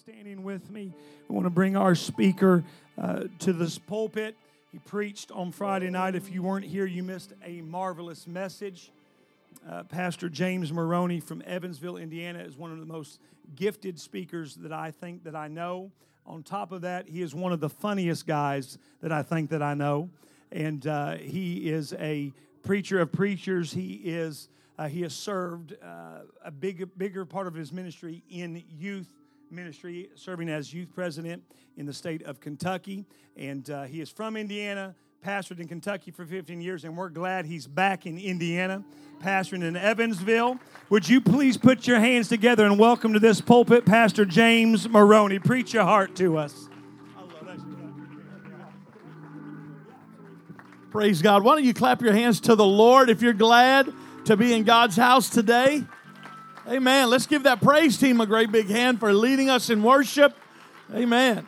standing with me? We want to bring our speaker uh, to this pulpit. He preached on Friday night. If you weren't here, you missed a marvelous message. Uh, Pastor James Maroney from Evansville, Indiana, is one of the most gifted speakers that I think that I know. On top of that, he is one of the funniest guys that I think that I know, and uh, he is a preacher of preachers. He is uh, he has served uh, a big, bigger part of his ministry in youth ministry, serving as youth president in the state of Kentucky. And uh, he is from Indiana, pastored in Kentucky for 15 years, and we're glad he's back in Indiana, pastoring in Evansville. Would you please put your hands together and welcome to this pulpit, Pastor James Maroney? Preach your heart to us. Praise God. Why don't you clap your hands to the Lord if you're glad to be in God's house today. Amen. Let's give that praise team a great big hand for leading us in worship. Amen.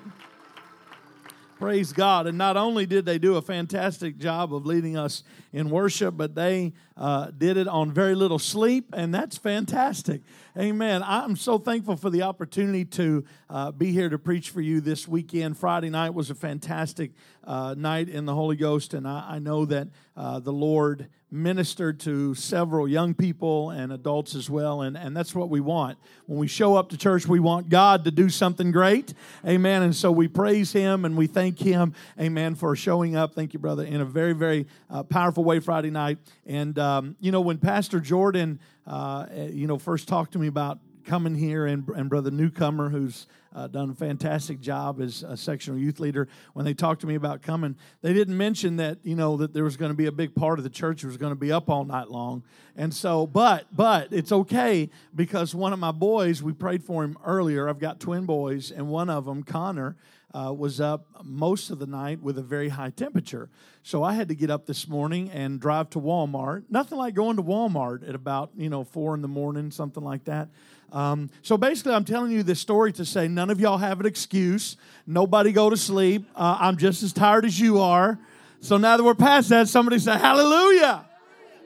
Praise God. And not only did they do a fantastic job of leading us in worship, but they uh, did it on very little sleep, and that's fantastic. Amen. I'm so thankful for the opportunity to uh, be here to preach for you this weekend. Friday night was a fantastic uh, night in the Holy Ghost, and I, I know that uh, the Lord ministered to several young people and adults as well, and, and that's what we want. When we show up to church, we want God to do something great. Amen. And so we praise Him and we thank Him, amen, for showing up. Thank you, brother, in a very, very uh, powerful way Friday night. And, um, you know, when Pastor Jordan, uh, you know, first talked to me about coming here and, and brother newcomer who's uh, done a fantastic job as a sectional youth leader. When they talked to me about coming they didn't mention that you know that there was going to be a big part of the church was going to be up all night long. And so but but it's okay because one of my boys we prayed for him earlier. I've got twin boys and one of them connor uh, was up most of the night with a very high temperature. So I had to get up this morning and drive to Walmart. Nothing like going to Walmart at about, you know, four in the morning, something like that. Um, so basically, I'm telling you this story to say none of y'all have an excuse. Nobody go to sleep. Uh, I'm just as tired as you are. So now that we're past that, somebody say, Hallelujah.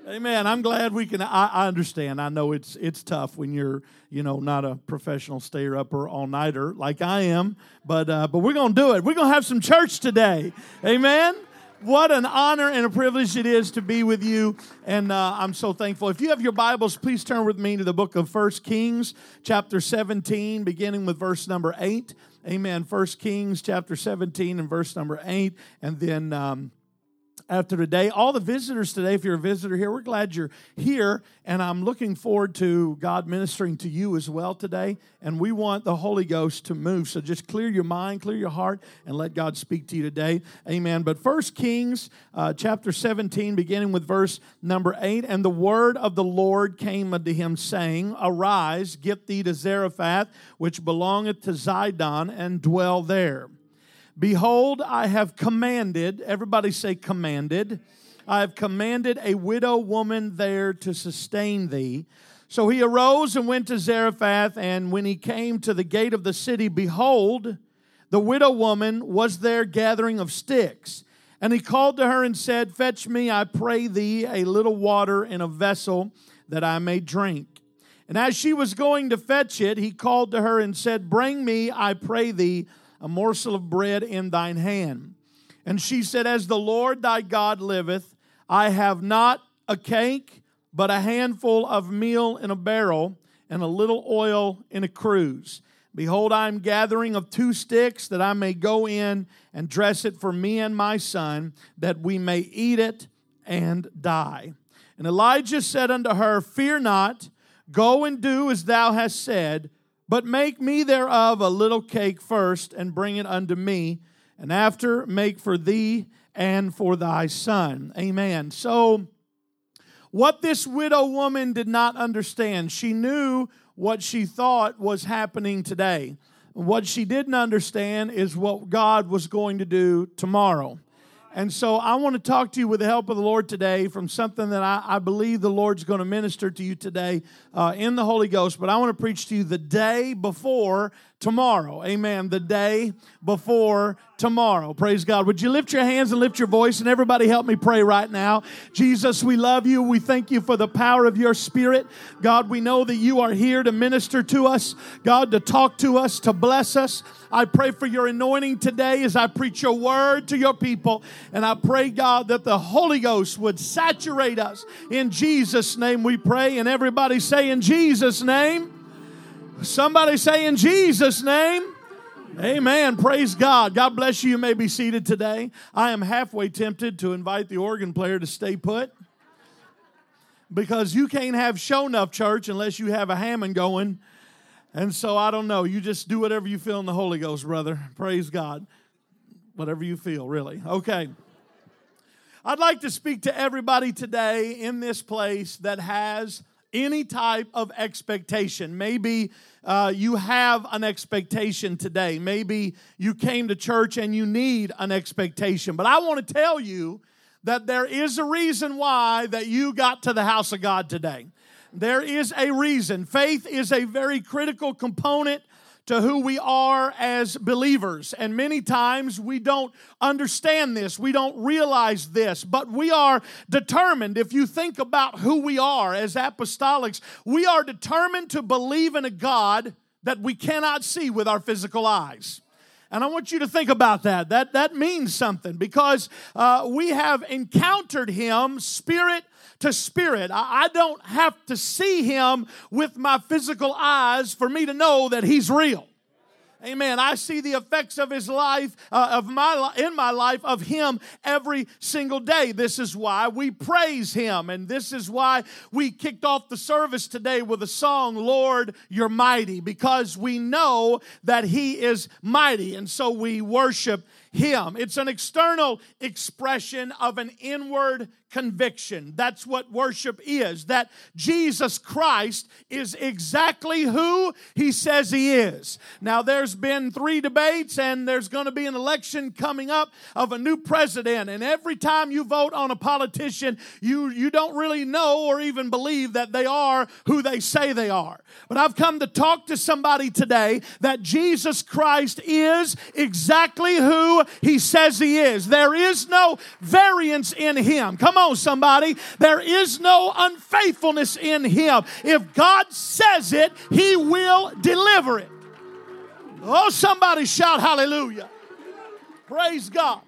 Amen. I'm glad we can. I, I, understand. I know it's it's tough when you're you know not a professional stayer upper all nighter like I am, but uh, but we're gonna do it. We're gonna have some church today. Amen what an honor and a privilege it is to be with you and uh, i'm so thankful if you have your bibles please turn with me to the book of First kings chapter 17 beginning with verse number 8 amen First kings chapter 17 and verse number 8 and then um, after today. All the visitors today, if you're a visitor here, we're glad you're here. And I'm looking forward to God ministering to you as well today. And we want the Holy Ghost to move. So just clear your mind, clear your heart, and let God speak to you today. Amen. But First Kings uh, chapter 17, beginning with verse number 8. And the word of the Lord came unto him, saying, Arise, get thee to Zarephath, which belongeth to Zidon, and dwell there. Behold, I have commanded, everybody say commanded. I have commanded a widow woman there to sustain thee. So he arose and went to Zarephath, and when he came to the gate of the city, behold, the widow woman was there gathering of sticks. And he called to her and said, Fetch me, I pray thee, a little water in a vessel that I may drink. And as she was going to fetch it, he called to her and said, Bring me, I pray thee, a morsel of bread in thine hand. And she said, As the Lord thy God liveth, I have not a cake, but a handful of meal in a barrel, and a little oil in a cruse. Behold, I am gathering of two sticks that I may go in and dress it for me and my son, that we may eat it and die. And Elijah said unto her, Fear not, go and do as thou hast said but make me thereof a little cake first, and bring it unto me, and after make for thee and for thy son. Amen. So, what this widow woman did not understand, she knew what she thought was happening today. What she didn't understand is what God was going to do tomorrow. And so I want to talk to you with the help of the Lord today from something that I, I believe the Lord's going to minister to you today uh, in the Holy Ghost. But I want to preach to you the day before tomorrow. Amen. The day before tomorrow. Praise God. Would you lift your hands and lift your voice and everybody help me pray right now? Jesus, we love you. We thank you for the power of your spirit. God, we know that you are here to minister to us, God, to talk to us, to bless us. I pray for your anointing today as I preach your word to your people. And I pray, God, that the Holy Ghost would saturate us. In Jesus' name we pray. And everybody say, In Jesus' name. Somebody say, In Jesus' name. Amen. Praise God. God bless you. You may be seated today. I am halfway tempted to invite the organ player to stay put because you can't have show enough church unless you have a Hammond going. And so I don't know. You just do whatever you feel in the Holy Ghost, brother. Praise God. Whatever you feel, really. Okay. I'd like to speak to everybody today in this place that has any type of expectation. Maybe uh, you have an expectation today. Maybe you came to church and you need an expectation. But I want to tell you that there is a reason why that you got to the house of God today. There is a reason. Faith is a very critical component to who we are as believers. And many times we don't understand this, we don't realize this, but we are determined. If you think about who we are as apostolics, we are determined to believe in a God that we cannot see with our physical eyes. And I want you to think about that. That, that means something because uh, we have encountered Him spirit to spirit. I, I don't have to see Him with my physical eyes for me to know that He's real. Amen. I see the effects of his life, uh, of my in my life, of him every single day. This is why we praise him, and this is why we kicked off the service today with a song, "Lord, You're Mighty," because we know that he is mighty, and so we worship him. It's an external expression of an inward conviction. That's what worship is. That Jesus Christ is exactly who he says he is. Now, there's been three debates, and there's going to be an election coming up of a new president. And every time you vote on a politician, you, you don't really know or even believe that they are who they say they are. But I've come to talk to somebody today that Jesus Christ is exactly who he says he is. There is no variance in him. Come on, somebody. There is no unfaithfulness in him. If God says it, he will deliver it. Oh, somebody shout hallelujah. Praise God.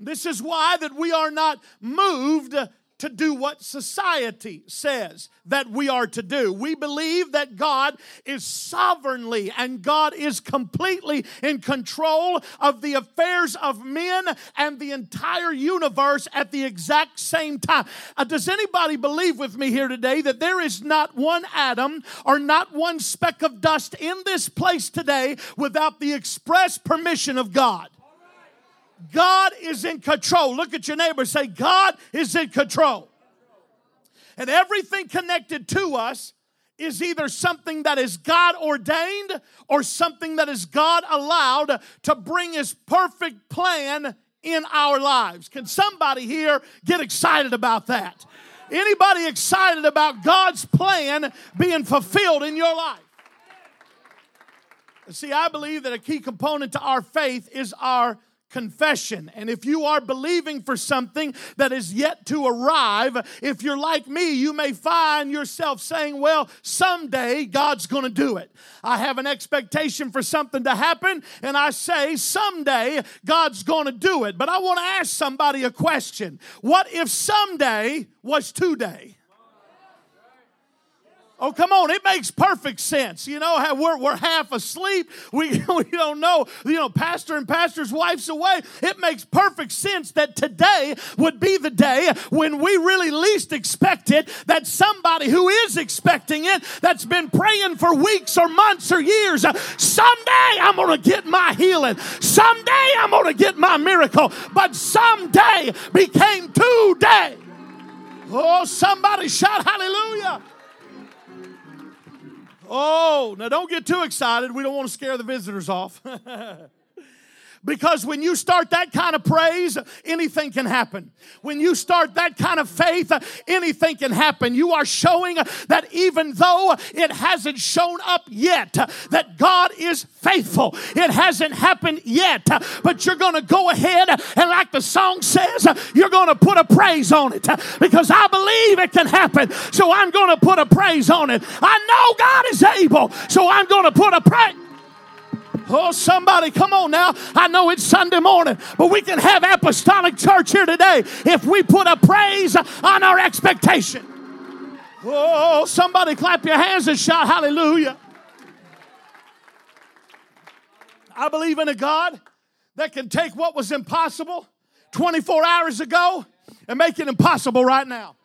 This is why that we are not moved to do what society says that we are to do. We believe that God is sovereignly and God is completely in control of the affairs of men and the entire universe at the exact same time. Uh, does anybody believe with me here today that there is not one atom or not one speck of dust in this place today without the express permission of God? God is in control. Look at your neighbor say, God is in control. And everything connected to us is either something that is God ordained or something that is God allowed to bring His perfect plan in our lives. Can somebody here get excited about that? Anybody excited about God's plan being fulfilled in your life? See, I believe that a key component to our faith is our confession. And if you are believing for something that is yet to arrive, if you're like me, you may find yourself saying, Well, someday God's going to do it. I have an expectation for something to happen, and I say, Someday God's going to do it. But I want to ask somebody a question What if someday was today? Oh, come on. It makes perfect sense. You know, we're, we're half asleep. We, we don't know, you know, pastor and pastor's wife's away. It makes perfect sense that today would be the day when we really least expect it, that somebody who is expecting it, that's been praying for weeks or months or years, someday I'm going to get my healing. Someday I'm going to get my miracle. But someday became today. Oh, somebody shout hallelujah. Oh, now don't get too excited. We don't want to scare the visitors off. Because when you start that kind of praise, anything can happen. When you start that kind of faith, anything can happen. You are showing that even though it hasn't shown up yet, that God is faithful. It hasn't happened yet, but you're going to go ahead and, like the song says, you're going to put a praise on it because I believe it can happen. So I'm going to put a praise on it. I know God is able, so I'm going to put a praise. Oh, somebody, come on now. I know it's Sunday morning, but we can have apostolic church here today if we put a praise on our expectation. Oh, somebody clap your hands and shout hallelujah. I believe in a God that can take what was impossible 24 hours ago and make it impossible right now.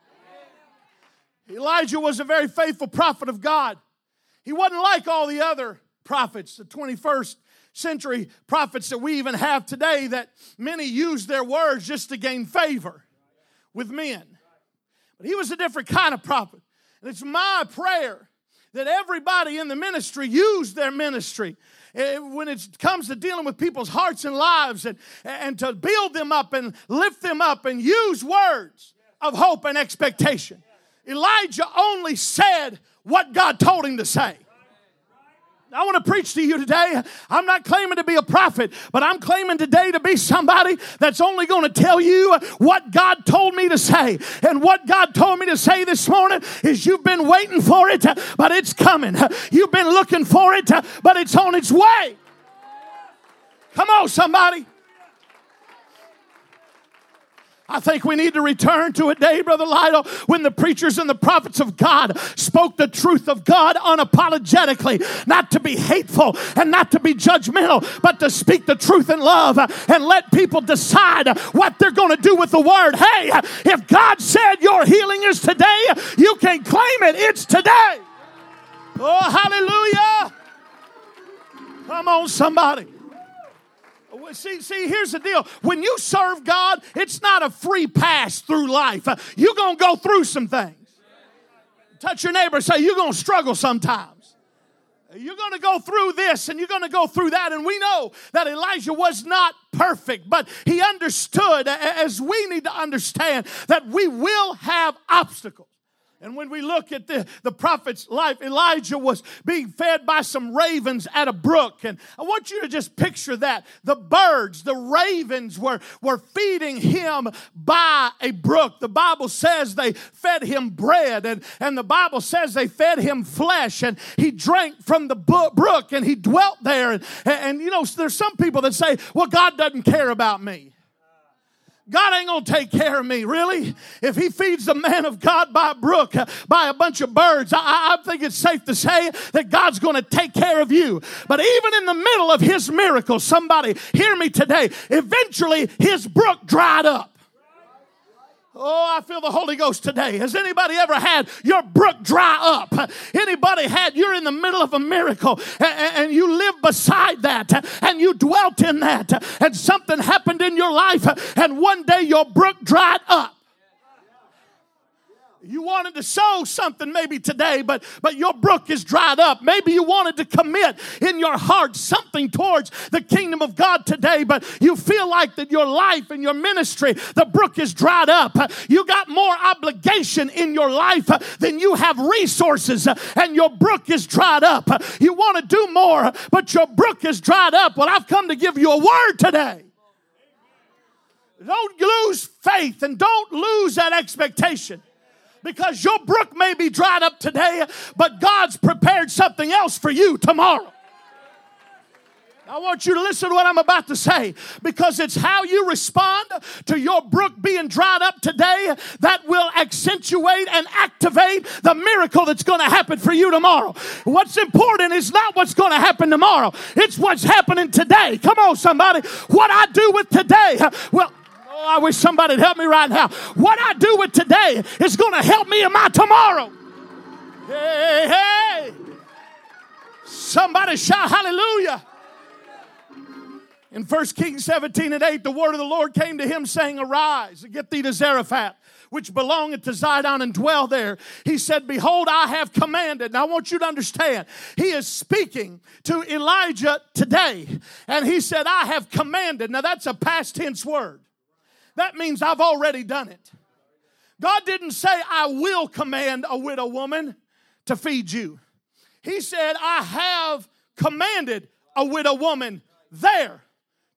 Elijah was a very faithful prophet of God. He wasn't like all the other prophets, the 21st century prophets that we even have today, that many use their words just to gain favor with men. But he was a different kind of prophet. And it's my prayer that everybody in the ministry use their ministry eh, when it comes to dealing with people's hearts and lives and, and to build them up and lift them up and use words of hope and expectation. Elijah only said what God told him to say. I want to preach to you today. I'm not claiming to be a prophet, but I'm claiming today to be somebody that's only going to tell you what God told me to say. And what God told me to say this morning is you've been waiting for it, but it's coming. You've been looking for it, but it's on its way. Come on, somebody. I think we need to return to a day, Brother Lytle, when the preachers and the prophets of God spoke the truth of God unapologetically, not to be hateful and not to be judgmental, but to speak the truth in love and let people decide what they're going to do with the word. Hey, if God said your healing is today, you can claim it. It's today. Oh, hallelujah. Come on, somebody. See, see, here's the deal. When you serve God, it's not a free pass through life. Uh, you're going to go through some things. Touch your neighbor say, You're going to struggle sometimes. You're going to go through this and you're going to go through that. And we know that Elijah was not perfect, but he understood, as we need to understand, that we will have obstacles. And when we look at the, the prophet's life, Elijah was being fed by some ravens at a brook. And I want you to just picture that. The birds, the ravens were, were feeding him by a brook. The Bible says they fed him bread, and, and the Bible says they fed him flesh, and he drank from the brook and he dwelt there. And, and you know, there's some people that say, well, God doesn't care about me. God ain't gonna take care of me, really. If He feeds the man of God by a brook, by a bunch of birds, I, I think it's safe to say that God's gonna take care of you. But even in the middle of His miracle, somebody hear me today, eventually His brook dried up. Oh, I feel the Holy Ghost today. Has anybody ever had your brook dry up? Anybody had, you're in the middle of a miracle and, and, you live beside that and you dwelt in that and something happened in your life and one day your brook dried up. You wanted to sow something maybe today, but, but your brook is dried up. Maybe you wanted to commit in your heart something towards the kingdom of God today, but you feel like that your life and your ministry, the brook is dried up. You got more obligation in your life than you have resources, and your brook is dried up. You want to do more, but your brook is dried up. Well, I've come to give you a word today. Don't lose faith and don't lose that expectation because your brook may be dried up today, but God's prepared something else for you tomorrow. I want you to listen to what I'm about to say because it's how you respond to your brook being dried up today that will accentuate and activate the miracle that's going to happen for you tomorrow. What's important is not what's going to happen tomorrow, it's what's happening today. Come on, somebody. What I do with today, well, I wish somebody'd help me right now. What I do with today is going to help me in my tomorrow. Hey, hey. Somebody shout hallelujah. In 1 Kings 17 and 8, the word of the Lord came to him saying, Arise and get thee to Zarephath which belongeth to Zidon and dwell there. He said, Behold, I have commanded. Now I want you to understand, he is speaking to Elijah today. And he said, I have commanded. Now that's a past tense word. That means I've already done it. God didn't say, I will command a widow woman to feed you. He said, I have commanded a widow woman there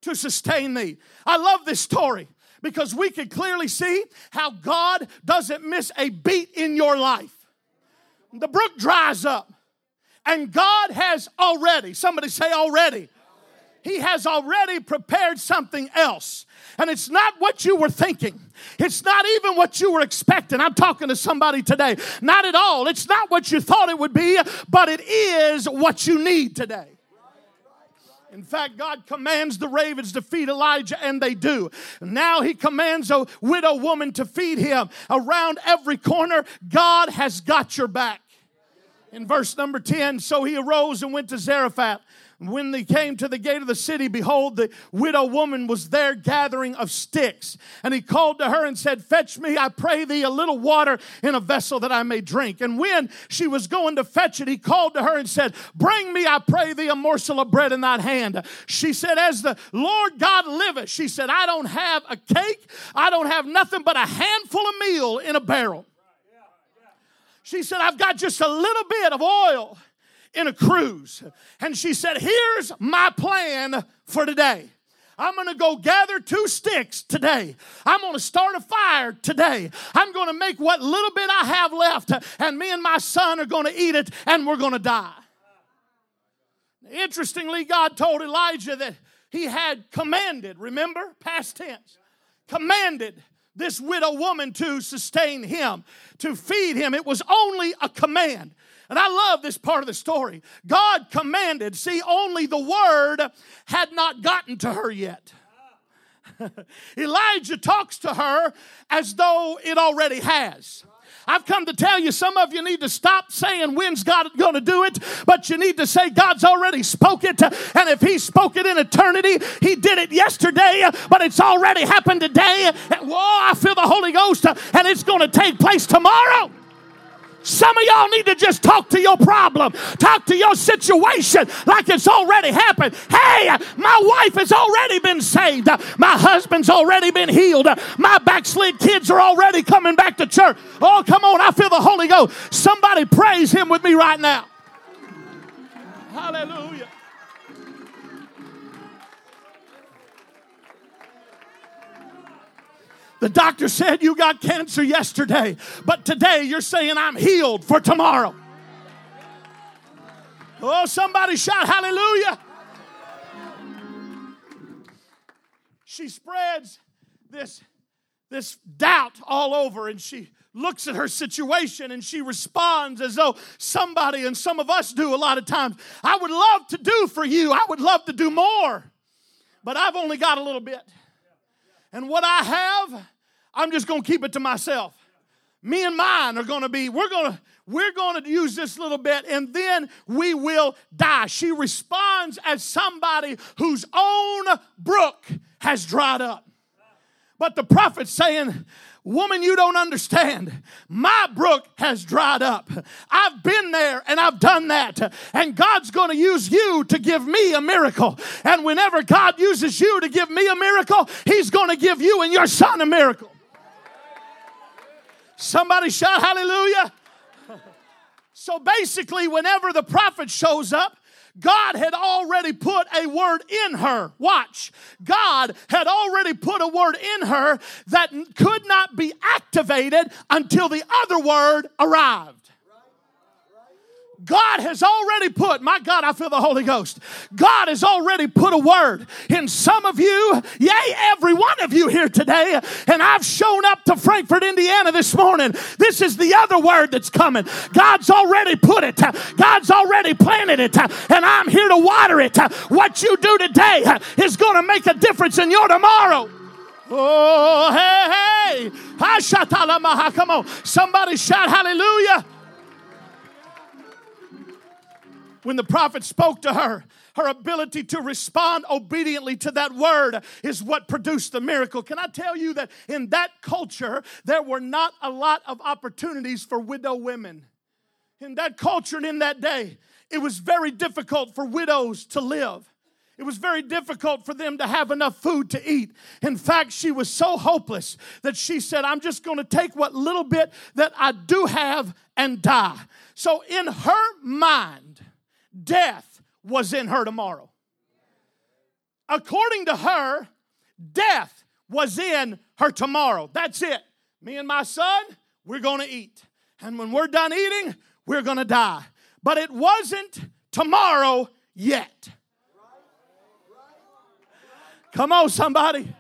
to sustain thee. I love this story because we can clearly see how God doesn't miss a beat in your life. The brook dries up, and God has already, somebody say already, He has already prepared something else. And it's not what you were thinking. It's not even what you were expecting. I'm talking to somebody today. Not at all. It's not what you thought it would be, but it is what you need today. In fact, God commands the ravens to feed Elijah, and they do. Now he commands a widow woman to feed him. Around every corner, God has got your back. In verse number 10, so he arose and went to Zarephath. When they came to the gate of the city, behold, the widow woman was there gathering of sticks. And he called to her and said, Fetch me, I pray thee, a little water in a vessel that I may drink. And when she was going to fetch it, he called to her and said, Bring me, I pray thee, a morsel of bread in thine hand. She said, As the Lord God liveth, she said, I don't have a cake, I don't have nothing but a handful of meal in a barrel. She said, I've got just a little bit of oil in a cruse. And she said, Here's my plan for today. I'm going to go gather two sticks today. I'm going to start a fire today. I'm going to make what little bit I have left, and me and my son are going to eat it, and we're going to die. Interestingly, God told Elijah that he had commanded, remember, past tense, commanded this widow woman to sustain him, to feed him. It was only a command. And I love this part of the story. God commanded, see, only the word had not gotten to her yet. Elijah talks to her as though it already has. I've come to tell you, some of you need to stop saying when's God going to do it, but you need to say God's already spoke it. And if He spoke it in eternity, He did it yesterday, but it's already happened today. Whoa, I feel the Holy Ghost, and it's going to take place tomorrow. Some of y'all need to just talk to your problem, talk to your situation like it's already happened. Hey, my wife has already been saved. My husband's already been healed. My backslid kids are already coming back to church. Oh, come on, I feel the Holy Ghost. Somebody praise Him with me right now. Hallelujah. The doctor said you got cancer yesterday, but today you're saying I'm healed for tomorrow. Oh, somebody shout hallelujah. She spreads this, this doubt all over and she looks at her situation and she responds as though somebody and some of us do a lot of times. I would love to do for you, I would love to do more, but I've only got a little bit. And what I have, I'm just going to keep it to myself. Me and mine are going to be, we're going to, we're going to use this little bit and then we will die. She responds as somebody whose own brook has dried up. But the prophet's saying, Woman, you don't understand. My brook has dried up. I've been there and I've done that. And God's going to use you to give me a miracle. And whenever God uses you to give me a miracle, He's going to give you and your son a miracle. Somebody shout hallelujah. So basically, whenever the prophet shows up, God had already put a word in her. Watch. God had already put a word in her that could not be activated until the other word arrived. God has already put, my God, I feel the Holy Ghost. God has already put a word in some of you, yea, every one of you here today. And I've shown up to Frankfort, Indiana this morning. This is the other word that's coming. God's already put it, God's already planted it, and I'm here to water it. What you do today is going to make a difference in your tomorrow. Oh, hey, hey. Come on. Somebody shout hallelujah. When the prophet spoke to her, her ability to respond obediently to that word is what produced the miracle. Can I tell you that in that culture, there were not a lot of opportunities for widow women? In that culture and in that day, it was very difficult for widows to live. It was very difficult for them to have enough food to eat. In fact, she was so hopeless that she said, I'm just going to take what little bit that I do have and die. So, in her mind, death was in her tomorrow. According to her, death was in her tomorrow. That's it. Me and my son, we're going to eat. And when we're done eating, we're going to die. But it wasn't tomorrow yet. Come on, somebody.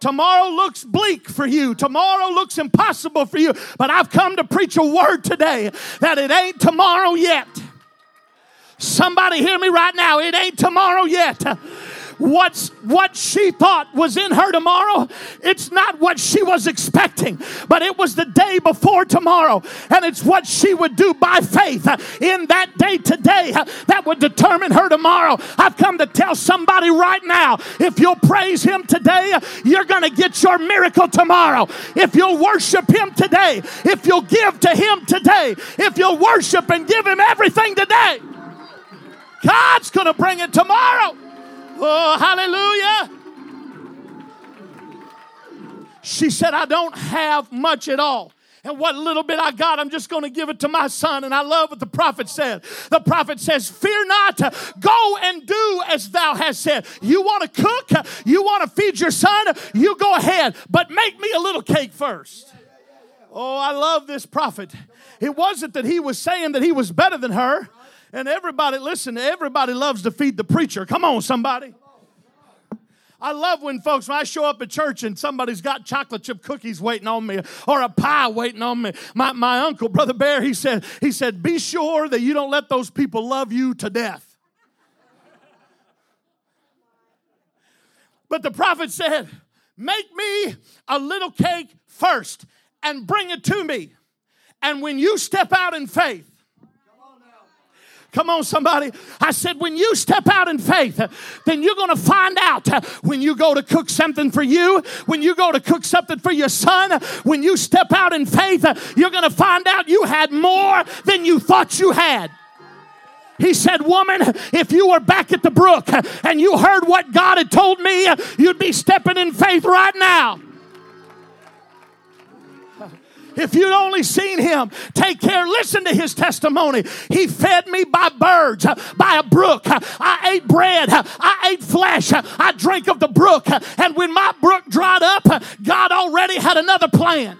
Tomorrow looks bleak for you. Tomorrow looks impossible for you. But I've come to preach a word today that it ain't tomorrow yet. Somebody hear me right now. It ain't tomorrow yet. What's what she thought was in her tomorrow it's not what she was expecting but it was the day before tomorrow. And it's what she would do by faith in that day today that would determine her tomorrow. I've come to tell somebody right now if you'll praise him today you're going to get your miracle tomorrow. If you'll worship him today if you'll give to him today if you'll worship and give him everything today god's going to bring it tomorrow Oh, hallelujah. She said, I don't have much at all. And what little bit I got, I'm just going to give it to my son. And I love what the prophet said. The prophet says, Fear not, go and do as thou hast said. You want to cook, you want to feed your son, you go ahead, but make me a little cake first. Oh, I love this prophet. It wasn't that he was saying that he was better than her. And everybody, listen, everybody loves to feed the preacher. Come on, somebody. I love when folks, when I show up at church and somebody's got chocolate chip cookies waiting on me or a pie waiting on me. My, my uncle, Brother Bear, he said, he said, be sure that you don't let those people love you to death. But the prophet said, make me a little cake first and bring it to me. And when you step out in faith, Come on, somebody. I said, when you step out in faith, then you're going to find out when you go to cook something for you, when you go to cook something for your son, when you step out in faith, you're going to find out you had more than you thought you had. He said, Woman, if you were back at the brook and you heard what God had told me, you'd be stepping in faith right now. If you'd only seen him take care, listen to his testimony. He fed me by birds, by a brook. I ate bread. I ate flesh. I drank of the brook. And when my brook dried up, God already had another plan.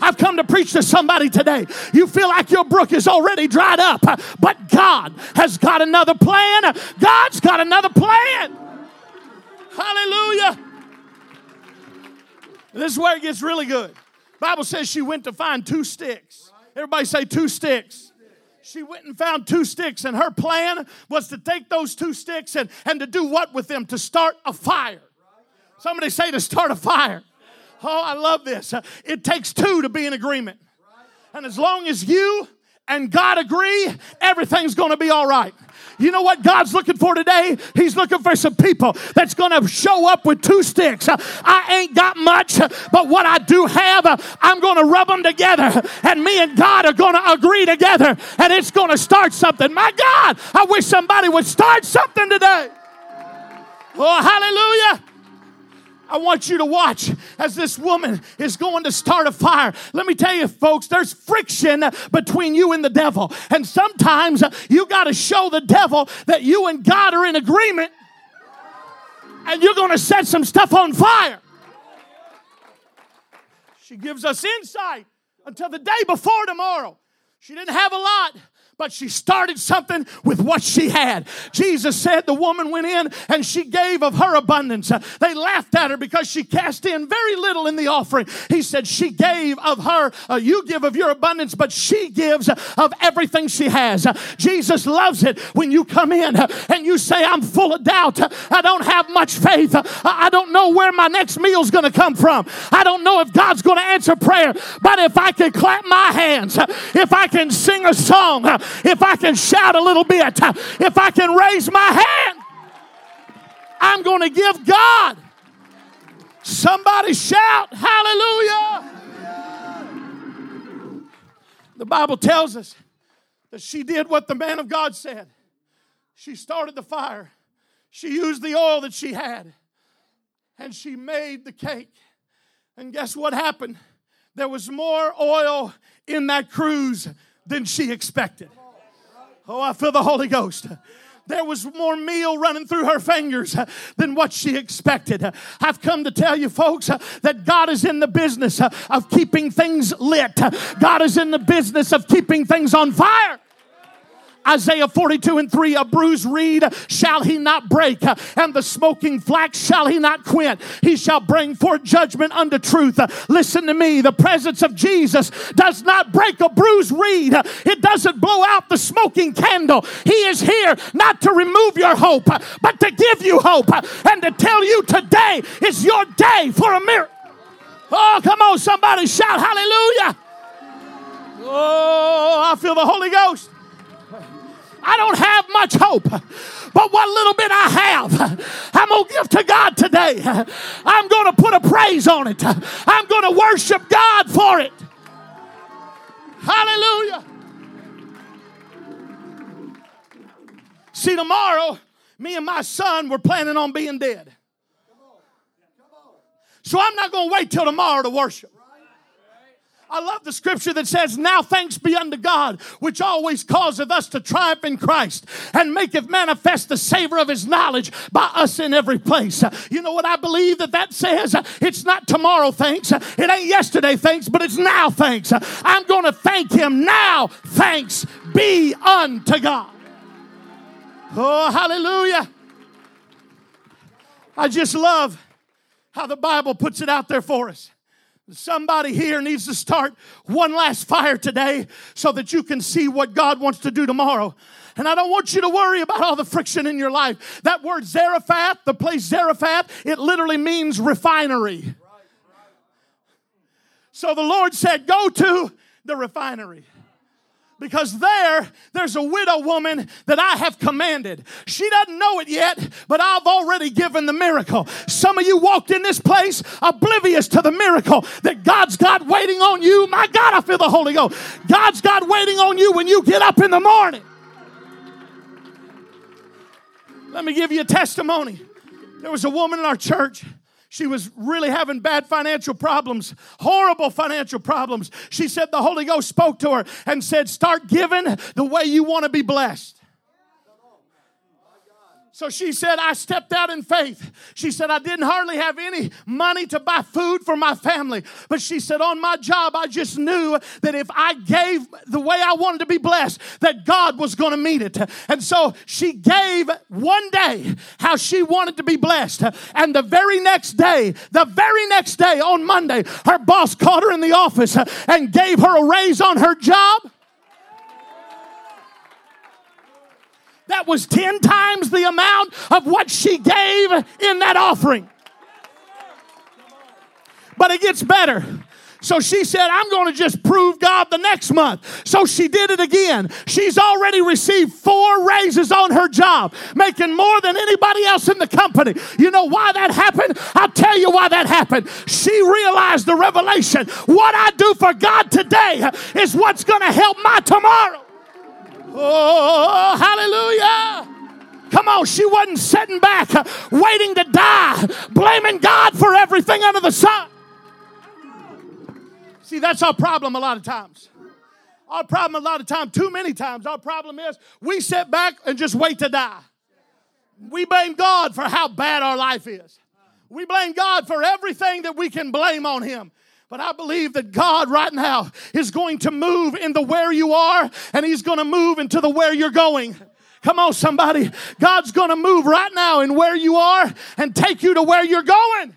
I've come to preach to somebody today. You feel like your brook is already dried up, but God has got another plan. God's got another plan. Hallelujah. This is where it gets really good. Bible says she went to find two sticks. Everybody say two sticks. She went and found two sticks, and her plan was to take those two sticks and, and to do what with them? To start a fire. Somebody say to start a fire. Oh, I love this. It takes two to be in agreement. And as long as you and God agree, everything's going to be all right. You know what God's looking for today? He's looking for some people that's going to show up with two sticks. I ain't got much, but what I do have, I'm going to rub them together. And me and God are going to agree together. And it's going to start something. My God, I wish somebody would start something today. Oh, hallelujah. I want you to watch as this woman is going to start a fire. Let me tell you, folks, there's friction between you and the devil. And sometimes you got to show the devil that you and God are in agreement and you're going to set some stuff on fire. She gives us insight until the day before tomorrow. She didn't have a lot, but she started something with what she had. Jesus said the woman went in and she gave of her abundance. They laughed at her because she cast in very little in the offering. He said she gave of her, uh, you give of your abundance, but she gives of everything she has. Jesus loves it when you come in and you say, I'm full of doubt. I don't have much faith. I don't know where my next meal's going to come from. I don't know if God's going to answer prayer. But if I can clap my hands, if I can sing a song, if I can shout a little bit, if I can raise my hand, I'm going to give God. Somebody shout, Hallelujah. The Bible tells us that she did what the man of God said. She started the fire, she used the oil that she had, and she made the cake. And guess what happened? There was more oil in that cruse than she expected. Oh, I feel the Holy Ghost there was more meal running through her fingers than what she expected. I've come to tell you, folks, that God is in the business of keeping things lit, God is in the business of keeping things on fire. Isaiah 42 and 3 A bruised reed shall he not break, and the smoking flax shall he not quench. He shall bring forth judgment unto truth. Listen to me the presence of Jesus does not break a bruised reed, it doesn't blow out the smoking candle. He is here not to remove your hope, but to give you hope and to tell you today is your day for a miracle. Oh, come on, somebody shout hallelujah. Oh, I feel the Holy Ghost. I don't have much hope, but what little bit I have, I'm going to give to God today. I'm going to put a praise on it. I'm going to worship God for it. Hallelujah. See, tomorrow, me and my son were planning on being dead. So I'm not going to wait till tomorrow to worship. I love the scripture that says, Now thanks be unto God, which always causeth us to triumph in Christ and maketh manifest the savor of his knowledge by us in every place. You know what I believe that that says? It's not tomorrow thanks, it ain't yesterday thanks, but it's now thanks. I'm going to thank him now. Thanks be unto God. Oh, hallelujah. I just love how the Bible puts it out there for us. Somebody here needs to start one last fire today so that you can see what God wants to do tomorrow. And I don't want you to worry about all the friction in your life. That word Zarephath, the place Zarephath, it literally means refinery. So the Lord said, Go to the refinery because there there's a widow woman that I have commanded. She doesn't know it yet, but I've already given the miracle. Some of you walked in this place oblivious to the miracle that God's got waiting on you. My God, I feel the Holy Ghost. God's got waiting on you when you get up in the morning. Let me give you a testimony. There was a woman in our church she was really having bad financial problems, horrible financial problems. She said the Holy Ghost spoke to her and said, Start giving the way you want to be blessed. So she said, I stepped out in faith. She said, I didn't hardly have any money to buy food for my family. But she said, on my job, I just knew that if I gave the way I wanted to be blessed, that God was going to meet it. And so she gave one day how she wanted to be blessed. And the very next day, the very next day on Monday, her boss called her in the office and gave her a raise on her job that was 10 times the amount of what she gave in that offering. But it gets better. So she said, I'm going to just prove God the next month. So she did it again. She's already received four raises on her job, making more than anybody else in the company. You know why that happened? I'll tell you why that happened. She realized the revelation. What I do for God today is what's going to help my tomorrow. Oh, hallelujah. Come on, she wasn't sitting back waiting to die, blaming God for everything under the sun. See, that's our problem a lot of times. Our problem a lot of times, too many times, our problem is we sit back and just wait to die. We blame God for how bad our life is. We blame God for everything that we can blame on Him. But I believe that God right now is going to move into where you are and He's going to move into the where you're going. Come on, somebody. God's going to move right now in where you are and take you to where you're going.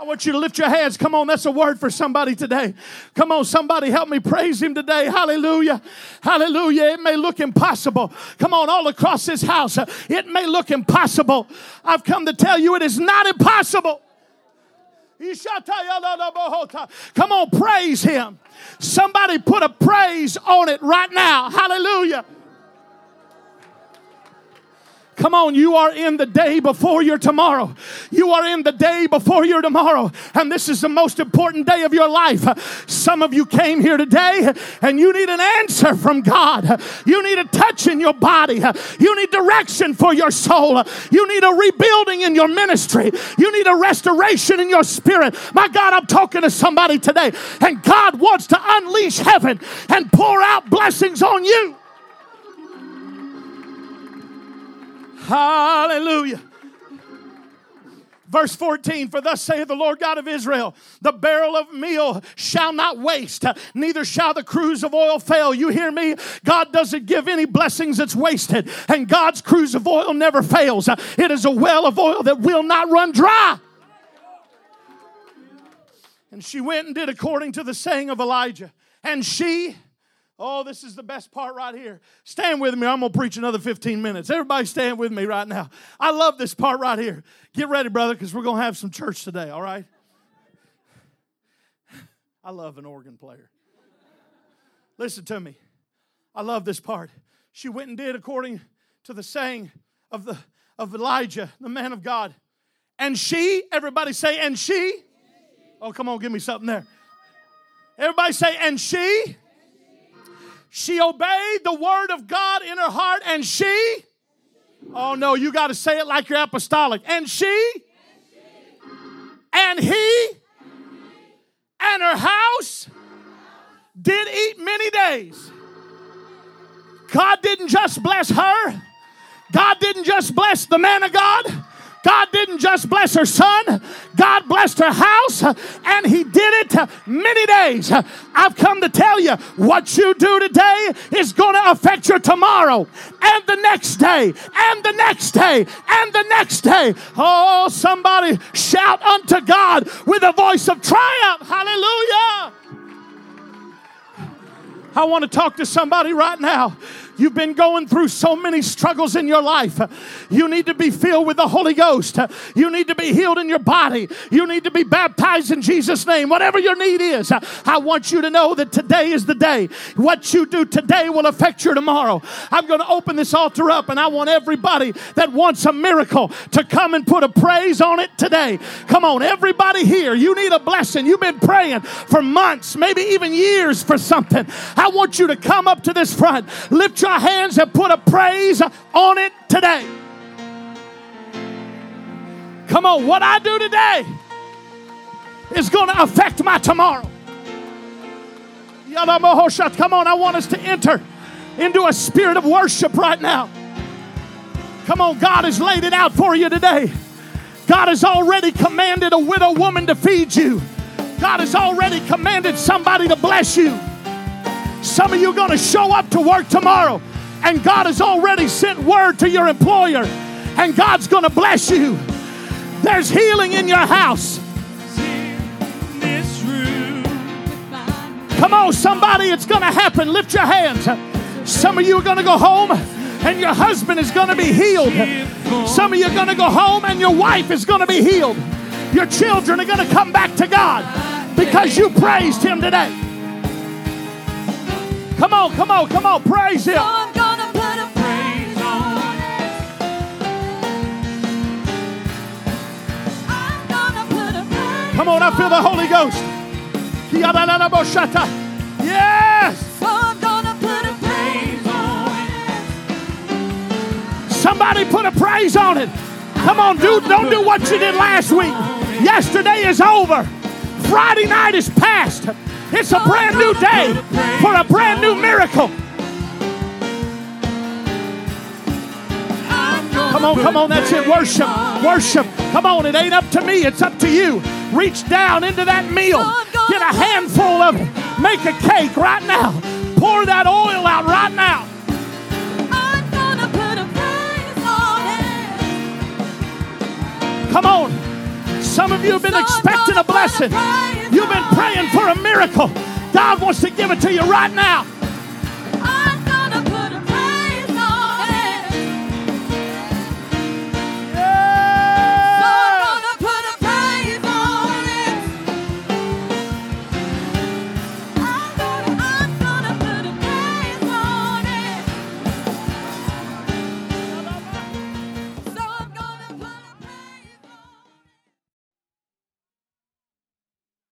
I want you to lift your hands. Come on, that's a word for somebody today. Come on, somebody help me praise him today. Hallelujah. Hallelujah. It may look impossible. Come on, all across this house, it may look impossible. I've come to tell you it is not impossible. Come on, praise Him. Somebody put a praise on it right now. Hallelujah. Come on, you are in the day before your tomorrow. You are in the day before your tomorrow. And this is the most important day of your life. Some of you came here today and you need an answer from God. You need a touch in your body. You need direction for your soul. You need a rebuilding in your ministry. You need a restoration in your spirit. My God, I'm talking to somebody today. And God wants to unleash heaven and pour out blessings on you. Hallelujah. Verse 14, for thus saith the Lord God of Israel, the barrel of meal shall not waste, neither shall the cruse of oil fail. You hear me? God doesn't give any blessings that's wasted, and God's cruse of oil never fails. It is a well of oil that will not run dry. And she went and did according to the saying of Elijah. And she, Oh, this is the best part right here. Stand with me. I'm going to preach another 15 minutes. Everybody stand with me right now. I love this part right here. Get ready, brother, because we're going to have some church today, all right? I love an organ player. Listen to me. I love this part. She went and did according to the saying of, the, of Elijah, the man of God. And she, everybody say, and she. Oh, come on, give me something there. Everybody say, and she she obeyed the word of God in her heart, and she, oh no, you got to say it like you're apostolic. And she, and he, and her house did eat many days. God didn't just bless her, God didn't just bless the man of God. God didn't just bless her son, God blessed her house, and He did it many days. I've come to tell you what you do today is going to affect your tomorrow, and the next day, and the next day, and the next day. Oh, somebody shout unto God with a voice of triumph. Hallelujah. I want to talk to somebody right now. You've been going through so many struggles in your life. You need to be filled with the Holy Ghost. You need to be healed in your body. You need to be baptized in Jesus' name. Whatever your need is, I want you to know that today is the day. What you do today will affect your tomorrow. I'm going to open this altar up and I want everybody that wants a miracle to come and put a praise on it today. Come on, everybody here, you need a blessing. You've been praying for months, maybe even years for something. I want you to come up to this front, lift your hands and put a praise on it today. Come on, what I do today is going to affect my tomorrow. Come on, I want us to enter into a spirit of worship right now. Come on, God has laid it out for you today. God has already commanded a widow woman to feed you. God has already commanded somebody to bless you. Some of you are going to show up to work tomorrow, and God has already sent word to your employer, and God's going to bless you. There's healing in your house. Come on, somebody, it's going to happen. Lift your hands. Some of you are going to go home and your husband is going to be healed. Some of you are going to go home and your wife is going to be healed. Your children are going to come back to God because you praised Him today. Come on, come on, come on, praise Him. I'm gonna put a praise on I'm gonna put a praise Come on, I feel the Holy Ghost. Yes. So I'm gonna put a praise on Somebody put a praise on it. Come on, dude. Don't do what you did last week. Yesterday is over. Friday night is past. It's a brand new day for a brand new miracle. Come on, come on. That's it. Worship. Worship. Come on. It ain't up to me. It's up to you. Reach down into that meal. Get a handful of it. Make a cake right now. Pour that oil out right now. Come on. Some of you have been expecting a blessing. You've been praying for a miracle. God wants to give it to you right now.